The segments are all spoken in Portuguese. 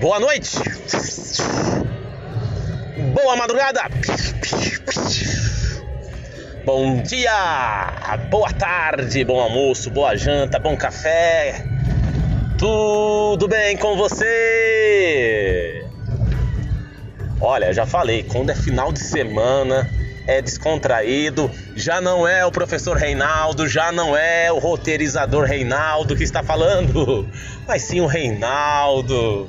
Boa noite. Boa madrugada. Bom dia. Boa tarde. Bom almoço. Boa janta. Bom café. Tudo bem com você? Olha, já falei, quando é final de semana, é descontraído, já não é o professor Reinaldo, já não é o roteirizador Reinaldo que está falando, mas sim o Reinaldo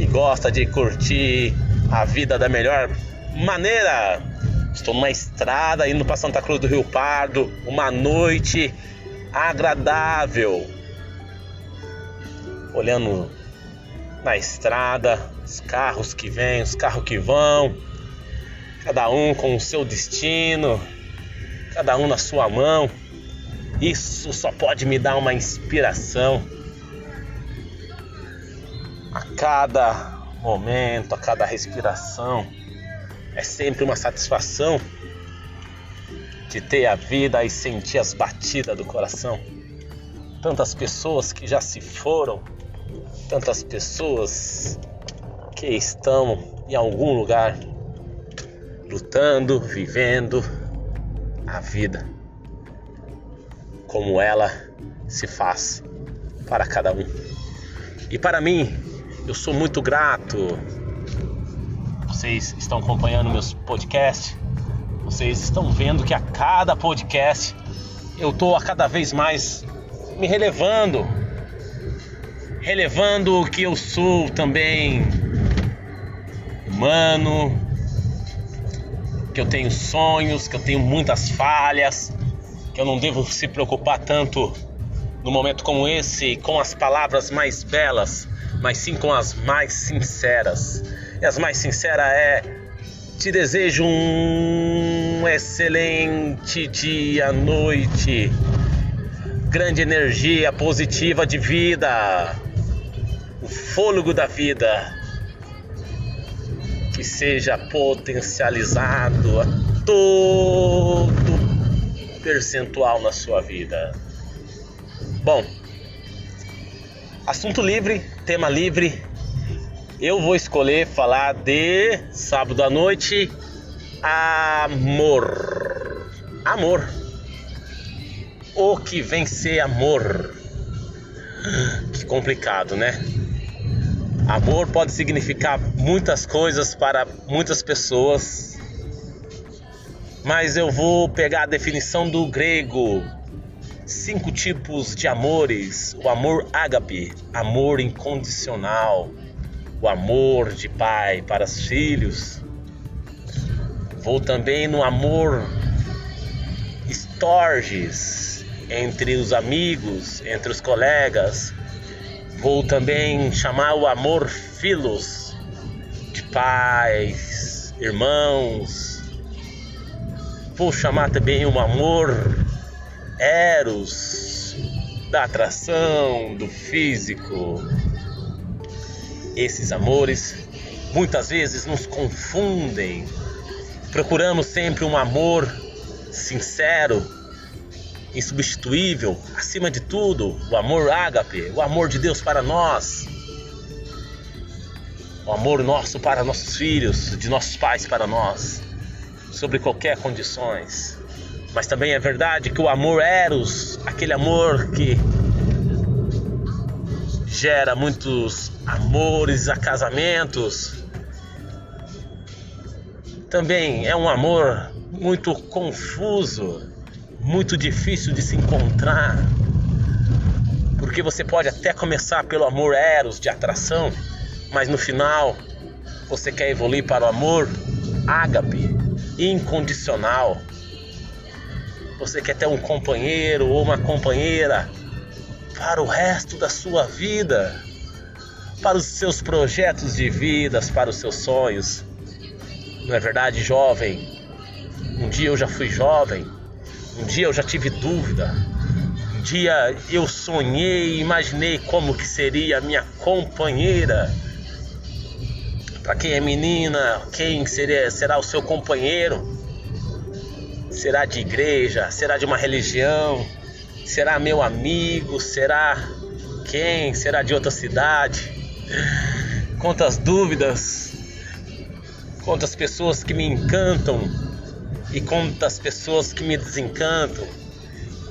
que gosta de curtir a vida da melhor maneira. Estou numa estrada indo para Santa Cruz do Rio Pardo, uma noite agradável. Olhando na estrada, os carros que vêm, os carros que vão, cada um com o seu destino, cada um na sua mão. Isso só pode me dar uma inspiração. Cada momento, a cada respiração, é sempre uma satisfação de ter a vida e sentir as batidas do coração. Tantas pessoas que já se foram tantas pessoas que estão em algum lugar lutando, vivendo a vida como ela se faz para cada um. E para mim, eu sou muito grato. Vocês estão acompanhando meus podcasts, vocês estão vendo que a cada podcast eu estou a cada vez mais me relevando, relevando que eu sou também. Humano, que eu tenho sonhos, que eu tenho muitas falhas, que eu não devo se preocupar tanto no momento como esse com as palavras mais belas, mas sim com as mais sinceras. E as mais sinceras é te desejo um excelente dia, noite, grande energia positiva de vida o fôlego da vida que seja potencializado a todo percentual na sua vida. Bom, assunto livre, tema livre. Eu vou escolher falar de sábado à noite, amor. Amor. O que vem ser amor? Que complicado, né? Amor pode significar muitas coisas para muitas pessoas, mas eu vou pegar a definição do grego. Cinco tipos de amores: o amor ágape, amor incondicional, o amor de pai para os filhos. Vou também no amor estorges entre os amigos, entre os colegas, Vou também chamar o amor filos, de pais, irmãos. Vou chamar também o amor eros, da atração, do físico. Esses amores muitas vezes nos confundem. Procuramos sempre um amor sincero, insubstituível, acima de tudo, o amor ágape, o amor de Deus para nós, o amor nosso para nossos filhos, de nossos pais para nós, sobre qualquer condições. Mas também é verdade que o amor eros, aquele amor que gera muitos amores a casamentos, também é um amor muito confuso, muito difícil de se encontrar, porque você pode até começar pelo amor eros de atração, mas no final você quer evoluir para o amor ágape, incondicional. Você quer ter um companheiro ou uma companheira para o resto da sua vida, para os seus projetos de vidas, para os seus sonhos. Não é verdade, jovem? Um dia eu já fui jovem um dia eu já tive dúvida. Um dia eu sonhei e imaginei como que seria a minha companheira. Para quem é menina, quem seria, será o seu companheiro? Será de igreja? Será de uma religião? Será meu amigo? Será quem? Será de outra cidade? quantas dúvidas, quantas pessoas que me encantam e quantas pessoas que me desencantam,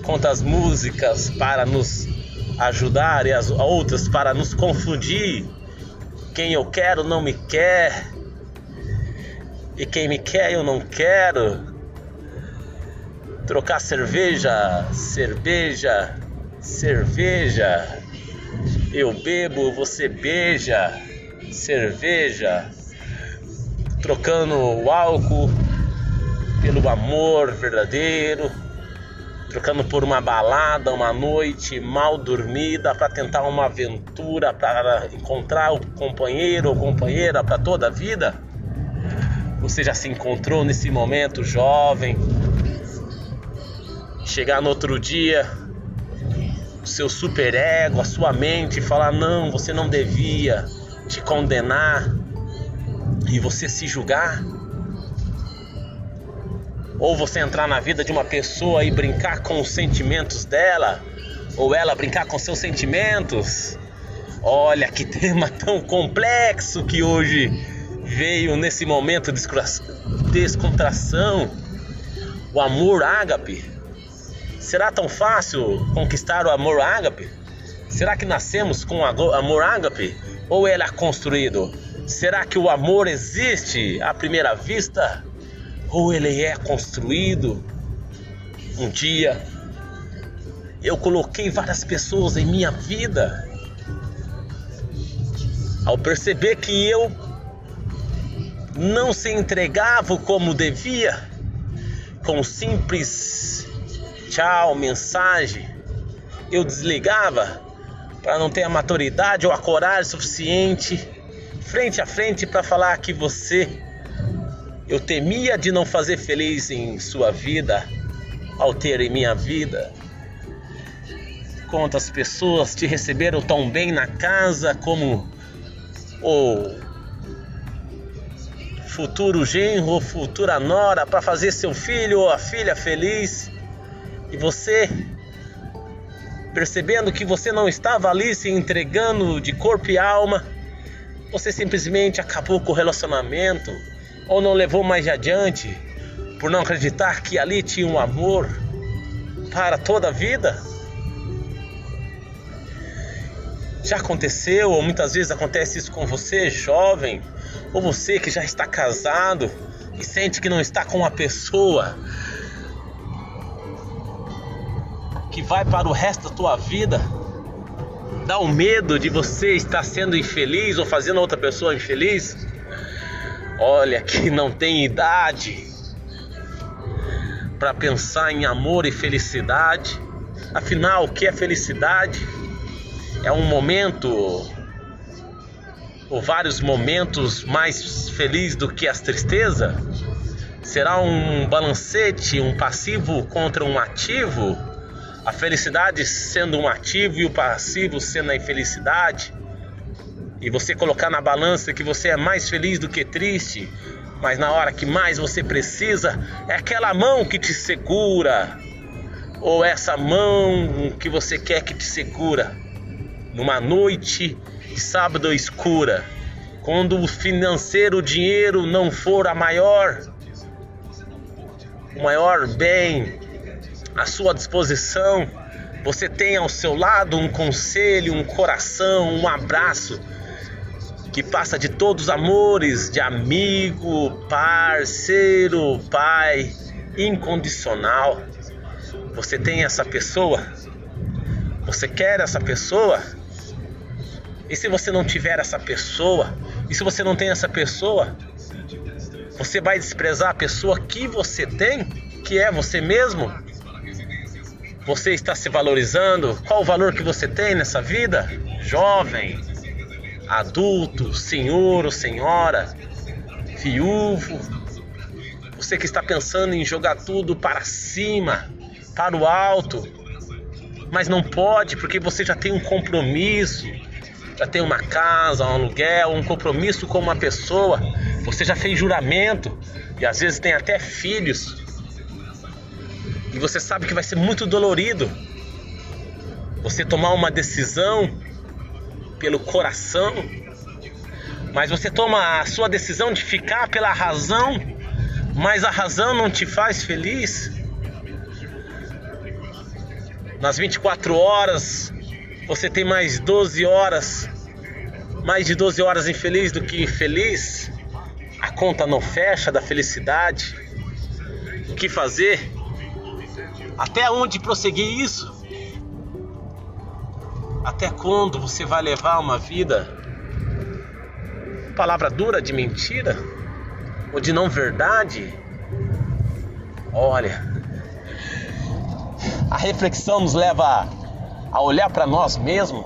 quantas músicas para nos ajudar e as outras para nos confundir. Quem eu quero não me quer, e quem me quer eu não quero. Trocar cerveja, cerveja, cerveja. Eu bebo, você beija, cerveja. Trocando o álcool pelo amor verdadeiro trocando por uma balada, uma noite mal dormida para tentar uma aventura, para encontrar o companheiro ou companheira para toda a vida? Você já se encontrou nesse momento jovem? Chegar no outro dia, o seu superego, a sua mente falar: não, você não devia te condenar e você se julgar? ou você entrar na vida de uma pessoa e brincar com os sentimentos dela, ou ela brincar com seus sentimentos. Olha que tema tão complexo que hoje veio nesse momento de descontração. O amor ágape. Será tão fácil conquistar o amor ágape? Será que nascemos com amor ágape ou ele é construído? Será que o amor existe à primeira vista? ou ele é construído. Um dia eu coloquei várias pessoas em minha vida. Ao perceber que eu não se entregava como devia, com simples tchau, mensagem, eu desligava para não ter a maturidade ou a coragem suficiente frente a frente para falar que você eu temia de não fazer feliz em sua vida ao ter em minha vida. Quantas pessoas te receberam tão bem na casa como o futuro genro ou futura nora para fazer seu filho ou a filha feliz e você percebendo que você não estava ali se entregando de corpo e alma, você simplesmente acabou com o relacionamento ou não levou mais adiante por não acreditar que ali tinha um amor para toda a vida? Já aconteceu, ou muitas vezes acontece isso com você, jovem, ou você que já está casado e sente que não está com uma pessoa que vai para o resto da tua vida? Dá o um medo de você estar sendo infeliz ou fazendo outra pessoa infeliz? Olha que não tem idade para pensar em amor e felicidade. Afinal, o que é felicidade? É um momento ou vários momentos mais felizes do que as tristezas? Será um balancete, um passivo contra um ativo? A felicidade sendo um ativo e o passivo sendo a infelicidade? e você colocar na balança que você é mais feliz do que triste, mas na hora que mais você precisa, é aquela mão que te segura, ou essa mão que você quer que te segura, numa noite de sábado escura, quando o financeiro, o dinheiro não for a maior, o maior bem à sua disposição, você tem ao seu lado um conselho, um coração, um abraço que passa de todos os amores, de amigo, parceiro, pai, incondicional. Você tem essa pessoa? Você quer essa pessoa? E se você não tiver essa pessoa? E se você não tem essa pessoa? Você vai desprezar a pessoa que você tem, que é você mesmo? Você está se valorizando? Qual o valor que você tem nessa vida? Jovem, adulto, senhor ou senhora, viúvo, você que está pensando em jogar tudo para cima, para o alto, mas não pode porque você já tem um compromisso, já tem uma casa, um aluguel, um compromisso com uma pessoa, você já fez juramento e às vezes tem até filhos. E você sabe que vai ser muito dolorido você tomar uma decisão pelo coração, mas você toma a sua decisão de ficar pela razão, mas a razão não te faz feliz. Nas 24 horas, você tem mais 12 horas, mais de 12 horas infeliz do que feliz. A conta não fecha da felicidade. O que fazer? Até onde prosseguir isso? Até quando você vai levar uma vida palavra dura de mentira ou de não verdade? Olha, a reflexão nos leva a olhar para nós mesmos,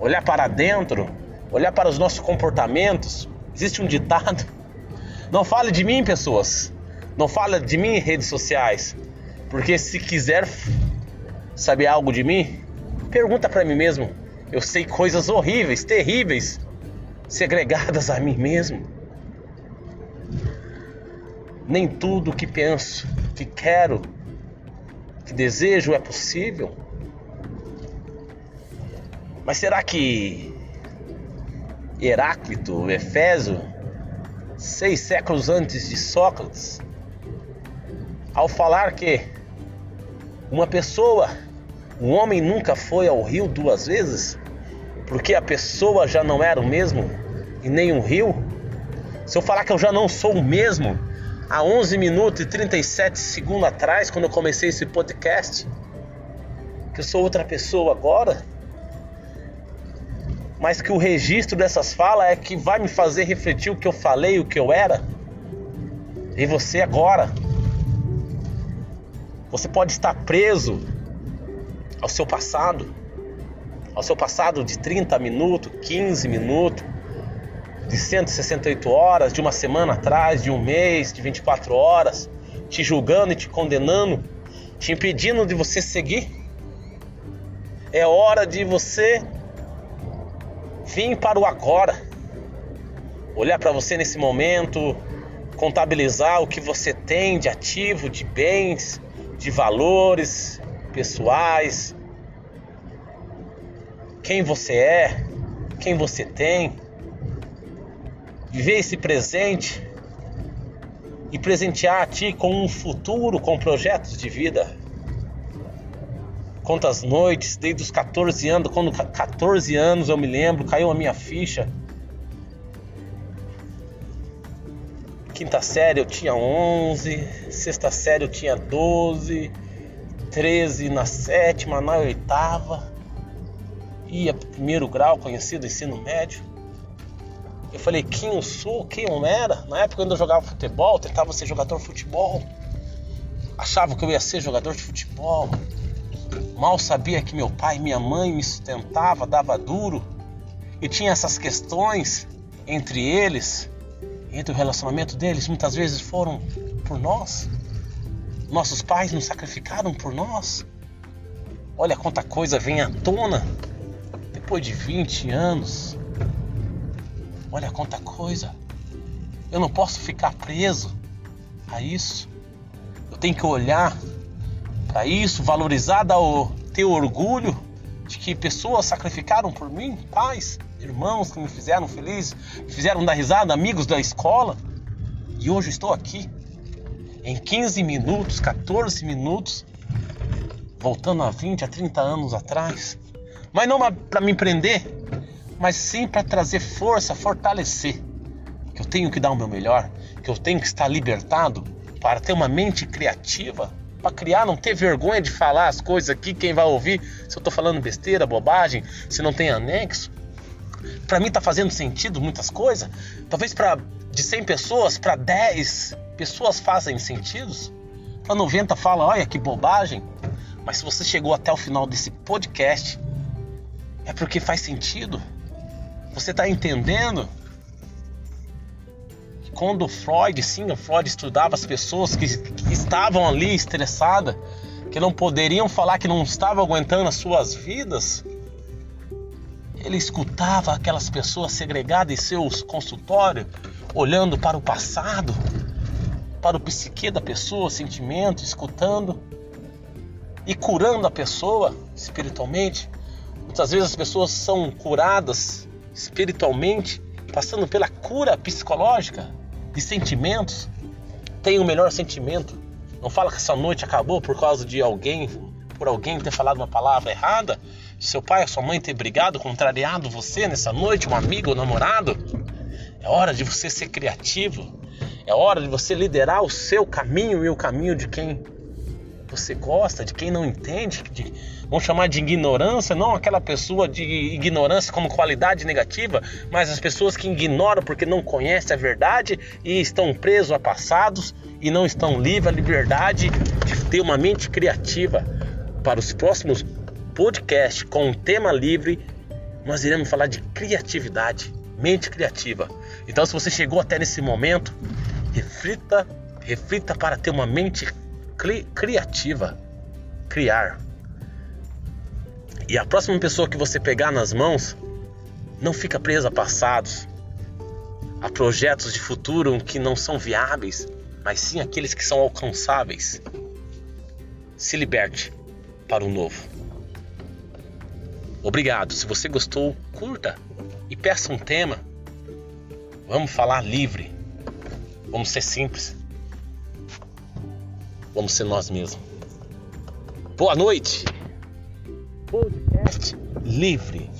olhar para dentro, olhar para os nossos comportamentos. Existe um ditado: não fale de mim, pessoas, não fale de mim em redes sociais, porque se quiser saber algo de mim, pergunta para mim mesmo. Eu sei coisas horríveis, terríveis segregadas a mim mesmo. Nem tudo que penso, que quero, que desejo é possível. Mas será que Heráclito, Efésio, seis séculos antes de Sócrates, ao falar que uma pessoa, um homem nunca foi ao rio duas vezes, porque a pessoa já não era o mesmo, e nem um rio, se eu falar que eu já não sou o mesmo há 11 minutos e 37 segundos atrás, quando eu comecei esse podcast, que eu sou outra pessoa agora, mas que o registro dessas falas é que vai me fazer refletir o que eu falei, o que eu era, e você agora. Você pode estar preso ao seu passado, ao seu passado de 30 minutos, 15 minutos, de 168 horas, de uma semana atrás, de um mês, de 24 horas, te julgando e te condenando, te impedindo de você seguir. É hora de você vir para o agora, olhar para você nesse momento, contabilizar o que você tem de ativo, de bens, de valores pessoais, quem você é, quem você tem viver esse presente e presentear a ti com um futuro, com projetos de vida. Quantas noites, desde os 14 anos, quando 14 anos eu me lembro, caiu a minha ficha. Quinta série eu tinha 11, sexta série eu tinha 12, 13 na sétima, na oitava, ia primeiro grau, conhecido ensino médio. Eu falei, quem eu sou, quem eu era. Na época quando eu jogava futebol, tentava ser jogador de futebol. Achava que eu ia ser jogador de futebol. Mal sabia que meu pai e minha mãe me sustentava, dava duro. E tinha essas questões entre eles, entre o relacionamento deles, muitas vezes foram por nós. Nossos pais nos sacrificaram por nós. Olha quanta coisa vem à tona depois de 20 anos, Olha quanta coisa. Eu não posso ficar preso a isso. Eu tenho que olhar para isso, valorizar, dar o, ter orgulho de que pessoas sacrificaram por mim, pais, irmãos que me fizeram feliz, me fizeram dar risada, amigos da escola. E hoje estou aqui, em 15 minutos, 14 minutos, voltando a 20, a 30 anos atrás. Mas não para me prender, mas sim para trazer força, fortalecer. Que eu tenho que dar o meu melhor, que eu tenho que estar libertado para ter uma mente criativa, para criar, não ter vergonha de falar as coisas aqui, quem vai ouvir, se eu estou falando besteira, bobagem, se não tem anexo. Para mim tá fazendo sentido muitas coisas. Talvez para de 100 pessoas, para 10 pessoas fazem sentidos. Para 90 fala, olha que bobagem. Mas se você chegou até o final desse podcast, é porque faz sentido. Você está entendendo? Quando Freud, sim, o Freud estudava as pessoas que, que estavam ali estressadas, que não poderiam falar que não estavam aguentando as suas vidas, ele escutava aquelas pessoas segregadas em seus consultórios, olhando para o passado, para o psique da pessoa, sentimento, escutando e curando a pessoa espiritualmente. Muitas vezes as pessoas são curadas espiritualmente passando pela cura psicológica de sentimentos, tem o melhor sentimento. Não fala que essa noite acabou por causa de alguém, por alguém ter falado uma palavra errada, seu pai ou sua mãe ter brigado, contrariado você nessa noite, um amigo ou namorado. É hora de você ser criativo. É hora de você liderar o seu caminho e o caminho de quem você gosta, de quem não entende, de, vamos chamar de ignorância, não aquela pessoa de ignorância como qualidade negativa, mas as pessoas que ignoram porque não conhecem a verdade e estão presos a passados e não estão livres à liberdade de ter uma mente criativa. Para os próximos podcasts com um tema livre, nós iremos falar de criatividade, mente criativa. Então, se você chegou até nesse momento, reflita, reflita para ter uma mente cri criativa, criar. E a próxima pessoa que você pegar nas mãos, não fica presa a passados, a projetos de futuro que não são viáveis, mas sim aqueles que são alcançáveis. Se liberte para o novo. Obrigado. Se você gostou, curta e peça um tema. Vamos falar livre. Vamos ser simples. Vamos ser nós mesmos. Boa noite. Podcast livre.